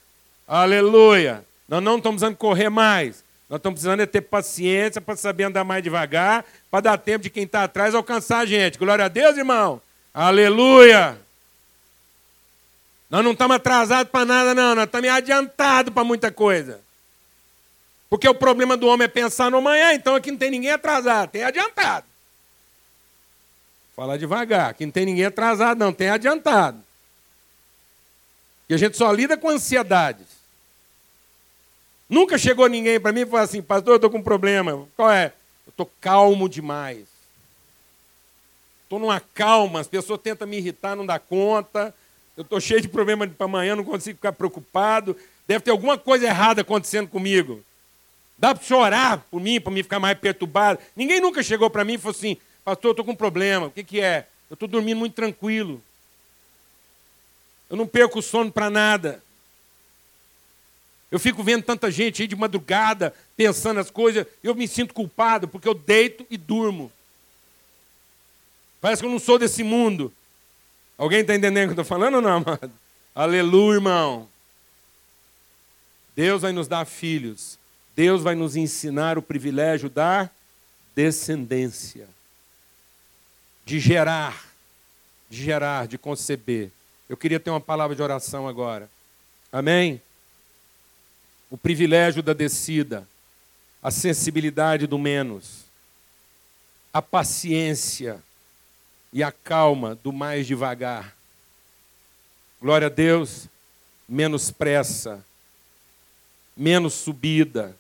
Speaker 1: Aleluia. Nós não estamos precisando correr mais, nós estamos precisando é ter paciência para saber andar mais devagar, para dar tempo de quem está atrás alcançar a gente. Glória a Deus, irmão. Aleluia. Nós não estamos atrasados para nada, não. Nós estamos adiantados para muita coisa. Porque o problema do homem é pensar no amanhã, então aqui não tem ninguém atrasado, tem adiantado. Fala devagar, aqui não tem ninguém atrasado, não, tem adiantado. E a gente só lida com ansiedades. Nunca chegou ninguém para mim e falou assim, pastor, eu estou com um problema. Qual é? Eu estou calmo demais. Estou numa calma, as pessoas tentam me irritar, não dá conta. Eu estou cheio de problema para amanhã, não consigo ficar preocupado. Deve ter alguma coisa errada acontecendo comigo. Dá para chorar por mim, para mim ficar mais perturbado. Ninguém nunca chegou para mim e falou assim, pastor, eu estou com um problema. O que, que é? Eu estou dormindo muito tranquilo. Eu não perco o sono para nada. Eu fico vendo tanta gente aí de madrugada, pensando as coisas, eu me sinto culpado, porque eu deito e durmo. Parece que eu não sou desse mundo. Alguém está entendendo o que eu estou falando ou não, amado? Aleluia, irmão. Deus vai nos dar filhos. Deus vai nos ensinar o privilégio da descendência. De gerar, de gerar, de conceber. Eu queria ter uma palavra de oração agora. Amém? O privilégio da descida, a sensibilidade do menos, a paciência e a calma do mais devagar. Glória a Deus, menos pressa, menos subida.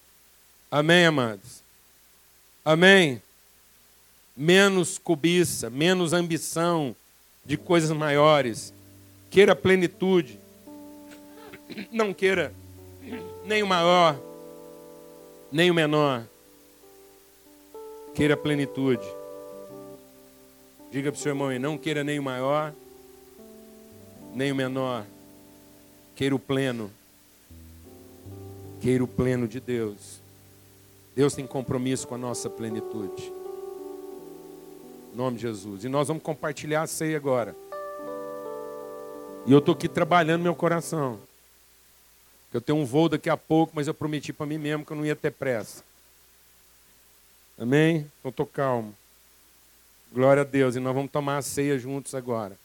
Speaker 1: Amém, amados? Amém? Menos cobiça, menos ambição de coisas maiores. Queira plenitude. Não queira nem o maior, nem o menor. Queira plenitude. Diga para o seu irmão não queira nem o maior, nem o menor. Queira o pleno. Queira o pleno de Deus. Deus tem compromisso com a nossa plenitude. Nome de Jesus. E nós vamos compartilhar a ceia agora. E eu estou aqui trabalhando meu coração. Eu tenho um voo daqui a pouco, mas eu prometi para mim mesmo que eu não ia ter pressa. Amém? Então estou calmo. Glória a Deus. E nós vamos tomar a ceia juntos agora.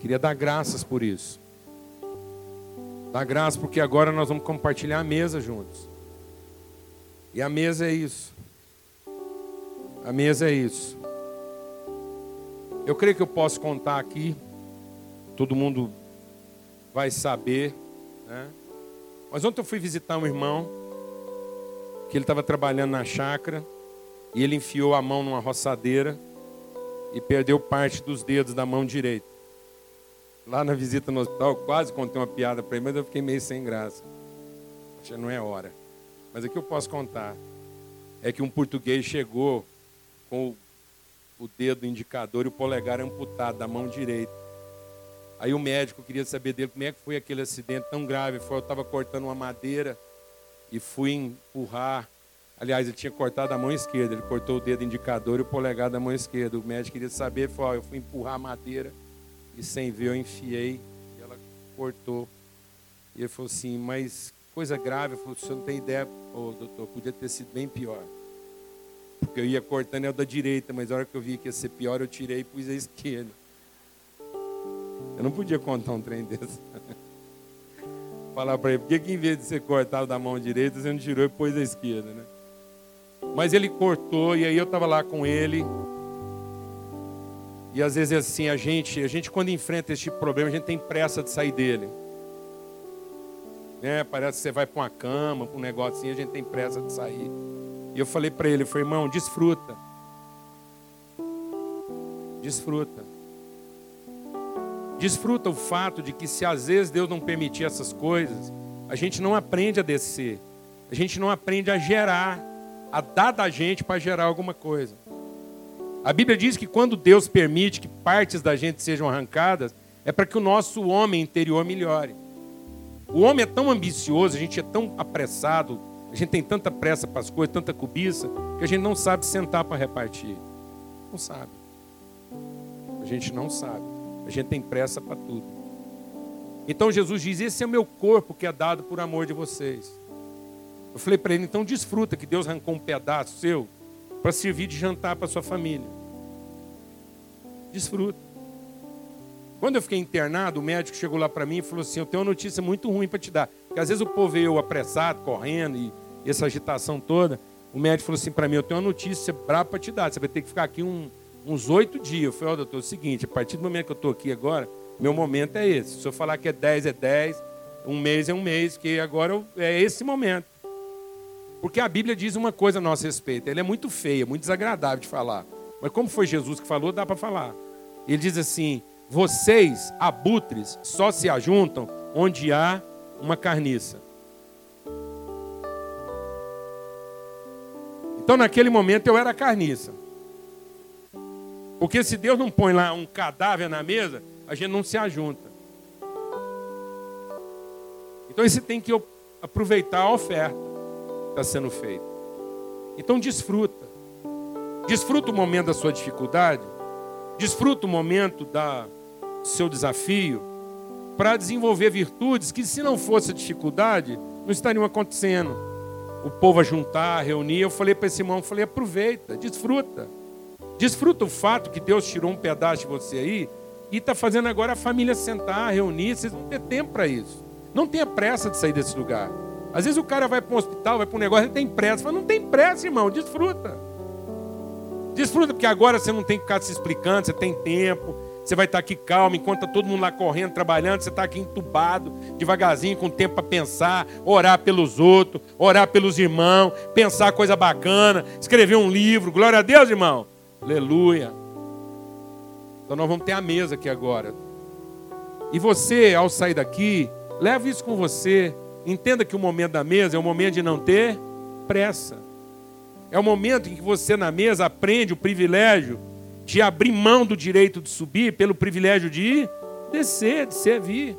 Speaker 1: Queria dar graças por isso. Dar graças porque agora nós vamos compartilhar a mesa juntos. E a mesa é isso. A mesa é isso. Eu creio que eu posso contar aqui. Todo mundo vai saber. Né? Mas ontem eu fui visitar um irmão. Que ele estava trabalhando na chácara. E ele enfiou a mão numa roçadeira. E perdeu parte dos dedos da mão direita. Lá na visita no hospital, eu quase contei uma piada para ele, mas eu fiquei meio sem graça. Já não é hora. Mas o que eu posso contar é que um português chegou com o dedo indicador e o polegar amputado da mão direita. Aí o médico queria saber dele como é que foi aquele acidente tão grave. Foi, eu estava cortando uma madeira e fui empurrar. Aliás, ele tinha cortado a mão esquerda. Ele cortou o dedo indicador e o polegar da mão esquerda. O médico queria saber, falou, eu fui empurrar a madeira e sem ver eu enfiei e ela cortou. E ele falou assim, mas coisa grave, eu falei, o senhor não tem ideia, oh, doutor, podia ter sido bem pior. Porque eu ia cortando eu da direita, mas a hora que eu vi que ia ser pior, eu tirei e pus a esquerda. Eu não podia contar um trem desse. Falar para ele, por que, que em vez de ser cortado da mão direita, você não tirou e pôs a esquerda, né? Mas ele cortou, e aí eu estava lá com ele, e às vezes é assim, a gente, a gente quando enfrenta esse tipo de problema, a gente tem pressa de sair dele. Né? Parece que você vai para uma cama, para um assim, a gente tem pressa de sair. E eu falei para ele, falei, irmão, desfruta. Desfruta. Desfruta o fato de que se às vezes Deus não permitir essas coisas, a gente não aprende a descer. A gente não aprende a gerar, a dar da gente para gerar alguma coisa. A Bíblia diz que quando Deus permite que partes da gente sejam arrancadas, é para que o nosso homem interior melhore. O homem é tão ambicioso, a gente é tão apressado, a gente tem tanta pressa para as coisas, tanta cobiça, que a gente não sabe sentar para repartir. Não sabe. A gente não sabe. A gente tem pressa para tudo. Então Jesus diz: Esse é o meu corpo que é dado por amor de vocês. Eu falei para ele: então desfruta que Deus arrancou um pedaço seu para servir de jantar para sua família. Desfruta. Quando eu fiquei internado, o médico chegou lá para mim e falou assim: Eu tenho uma notícia muito ruim para te dar. Porque às vezes o povo veio apressado, correndo e essa agitação toda. O médico falou assim para mim: Eu tenho uma notícia brava para te dar. Você vai ter que ficar aqui um, uns oito dias. Eu falei: Ó, oh, doutor, é o seguinte: a partir do momento que eu estou aqui agora, meu momento é esse. Se eu falar que é dez, é dez. Um mês é um mês, que agora é esse momento. Porque a Bíblia diz uma coisa a nosso respeito. Ela é muito feia, muito desagradável de falar. Mas como foi Jesus que falou, dá para falar. Ele diz assim: vocês, abutres, só se ajuntam onde há uma carniça. Então, naquele momento, eu era carniça. Porque se Deus não põe lá um cadáver na mesa, a gente não se ajunta. Então, você tem que aproveitar a oferta está sendo feito. Então desfruta. Desfruta o momento da sua dificuldade. Desfruta o momento da seu desafio para desenvolver virtudes que se não fosse a dificuldade, não estariam acontecendo. O povo a juntar, a reunir, eu falei para esse irmão, falei, aproveita, desfruta. Desfruta o fato que Deus tirou um pedaço de você aí E está fazendo agora a família sentar, reunir. Vocês vão ter tempo para isso. Não tenha pressa de sair desse lugar. Às vezes o cara vai para um hospital, vai para um negócio, ele tem pressa. Fala, não tem pressa, irmão, desfruta. Desfruta, porque agora você não tem que ficar se explicando, você tem tempo. Você vai estar aqui calmo, enquanto está todo mundo lá correndo, trabalhando, você está aqui entubado, devagarzinho, com tempo para pensar, orar pelos outros, orar pelos irmãos, pensar coisa bacana, escrever um livro. Glória a Deus, irmão. Aleluia. Então nós vamos ter a mesa aqui agora. E você, ao sair daqui, leve isso com você. Entenda que o momento da mesa é o momento de não ter pressa. É o momento em que você na mesa aprende o privilégio de abrir mão do direito de subir pelo privilégio de descer, de servir.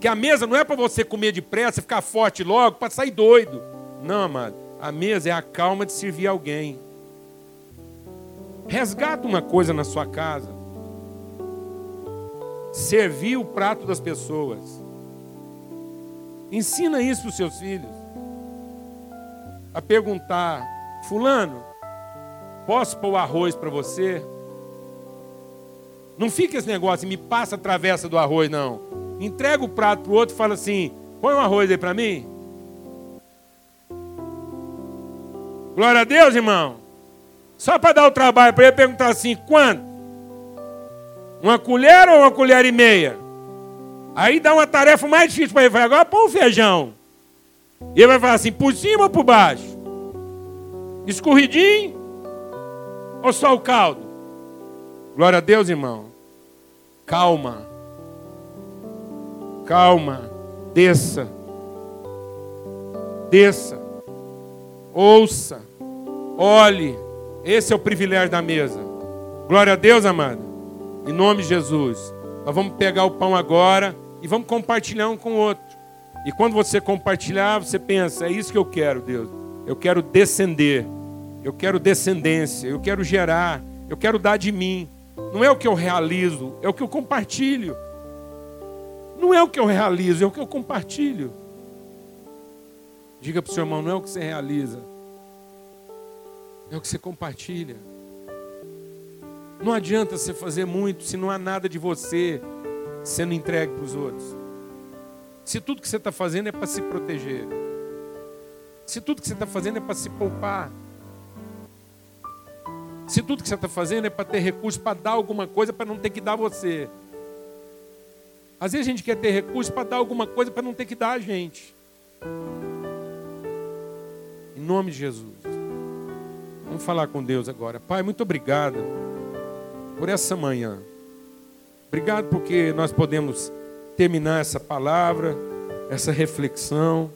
Speaker 1: Que a mesa não é para você comer depressa, ficar forte logo, para sair doido. Não, amado. A mesa é a calma de servir alguém. Resgata uma coisa na sua casa. Servir o prato das pessoas. Ensina isso para os seus filhos. A perguntar, fulano, Posso pôr o arroz para você? Não fica esse negócio, me passa a travessa do arroz, não. Entrega o prato para o outro e fala assim: põe um arroz aí para mim. Glória a Deus, irmão. Só para dar o trabalho para ele perguntar assim: quanto? Uma colher ou uma colher e meia? Aí dá uma tarefa mais difícil para ele. Agora põe o feijão. E ele vai falar assim: por cima ou por baixo? Escorridinho ou só o caldo? Glória a Deus, irmão. Calma. Calma. Desça. Desça. Ouça. Olhe. Esse é o privilégio da mesa. Glória a Deus, amado. Em nome de Jesus. Nós vamos pegar o pão agora e vamos compartilhar um com o outro. E quando você compartilhar, você pensa: é isso que eu quero, Deus. Eu quero descender eu quero descendência, eu quero gerar, eu quero dar de mim. Não é o que eu realizo, é o que eu compartilho. Não é o que eu realizo, é o que eu compartilho. Diga para o seu irmão, não é o que você realiza, é o que você compartilha. Não adianta você fazer muito se não há nada de você sendo entregue para os outros. Se tudo que você está fazendo é para se proteger, se tudo que você está fazendo é para se poupar, se tudo que você está fazendo é para ter recurso, para dar alguma coisa, para não ter que dar você. Às vezes a gente quer ter recurso para dar alguma coisa, para não ter que dar a gente. Em nome de Jesus. Vamos falar com Deus agora. Pai, muito obrigado por essa manhã. Obrigado porque nós podemos terminar essa palavra, essa reflexão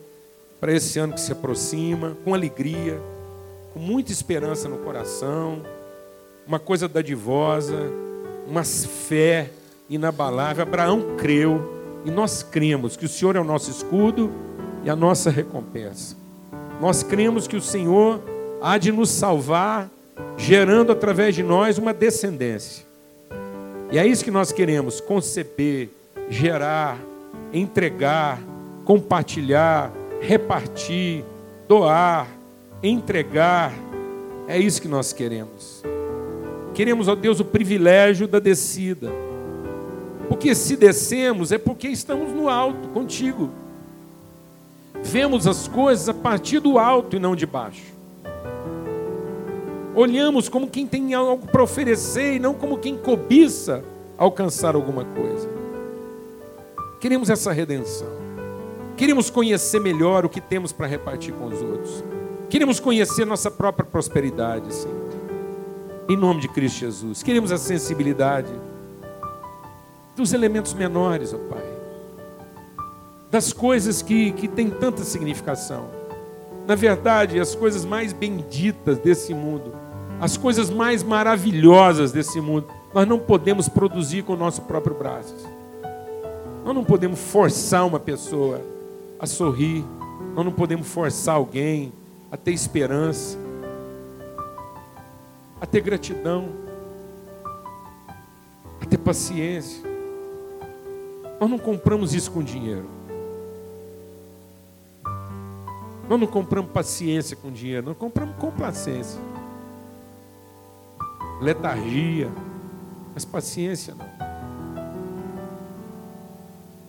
Speaker 1: para esse ano que se aproxima, com alegria, com muita esperança no coração uma coisa dadivosa, uma fé inabalável. Abraão creu e nós cremos que o Senhor é o nosso escudo e a nossa recompensa. Nós cremos que o Senhor há de nos salvar, gerando através de nós uma descendência. E é isso que nós queremos: conceber, gerar, entregar, compartilhar, repartir, doar, entregar. É isso que nós queremos. Queremos, ó Deus, o privilégio da descida. Porque se descemos é porque estamos no alto contigo. Vemos as coisas a partir do alto e não de baixo. Olhamos como quem tem algo para oferecer e não como quem cobiça alcançar alguma coisa. Queremos essa redenção. Queremos conhecer melhor o que temos para repartir com os outros. Queremos conhecer nossa própria prosperidade, Senhor. Em nome de Cristo Jesus. Queremos a sensibilidade dos elementos menores, ó Pai. Das coisas que, que têm tanta significação. Na verdade, as coisas mais benditas desse mundo, as coisas mais maravilhosas desse mundo, nós não podemos produzir com o nosso próprio braço. Nós não podemos forçar uma pessoa a sorrir. Nós não podemos forçar alguém a ter esperança a ter gratidão, a ter paciência. Nós não compramos isso com dinheiro. Nós não compramos paciência com dinheiro, nós compramos complacência, letargia. Mas paciência não.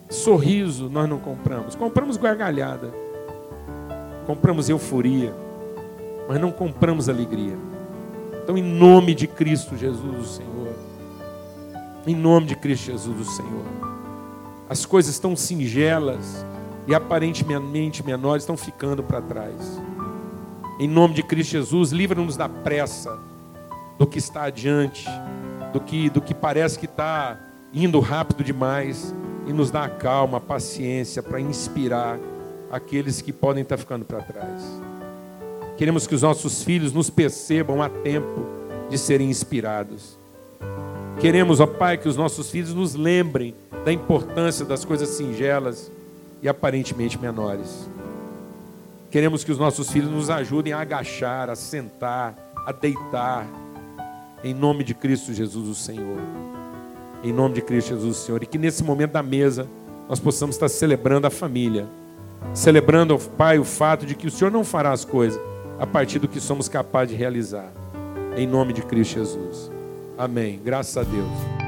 Speaker 1: Sorriso nós não compramos. Compramos gargalhada. Compramos euforia. Mas não compramos alegria. Então, em nome de Cristo Jesus, o Senhor. Em nome de Cristo Jesus, o Senhor. As coisas estão singelas e aparentemente menores estão ficando para trás. Em nome de Cristo Jesus, livra-nos da pressa, do que está adiante, do que, do que parece que está indo rápido demais, e nos dá a calma, a paciência para inspirar aqueles que podem estar ficando para trás. Queremos que os nossos filhos nos percebam a tempo de serem inspirados. Queremos, ó Pai, que os nossos filhos nos lembrem da importância das coisas singelas e aparentemente menores. Queremos que os nossos filhos nos ajudem a agachar, a sentar, a deitar, em nome de Cristo Jesus, o Senhor. Em nome de Cristo Jesus, o Senhor. E que nesse momento da mesa nós possamos estar celebrando a família, celebrando, Pai, o fato de que o Senhor não fará as coisas a partir do que somos capazes de realizar. Em nome de Cristo Jesus. Amém. Graças a Deus.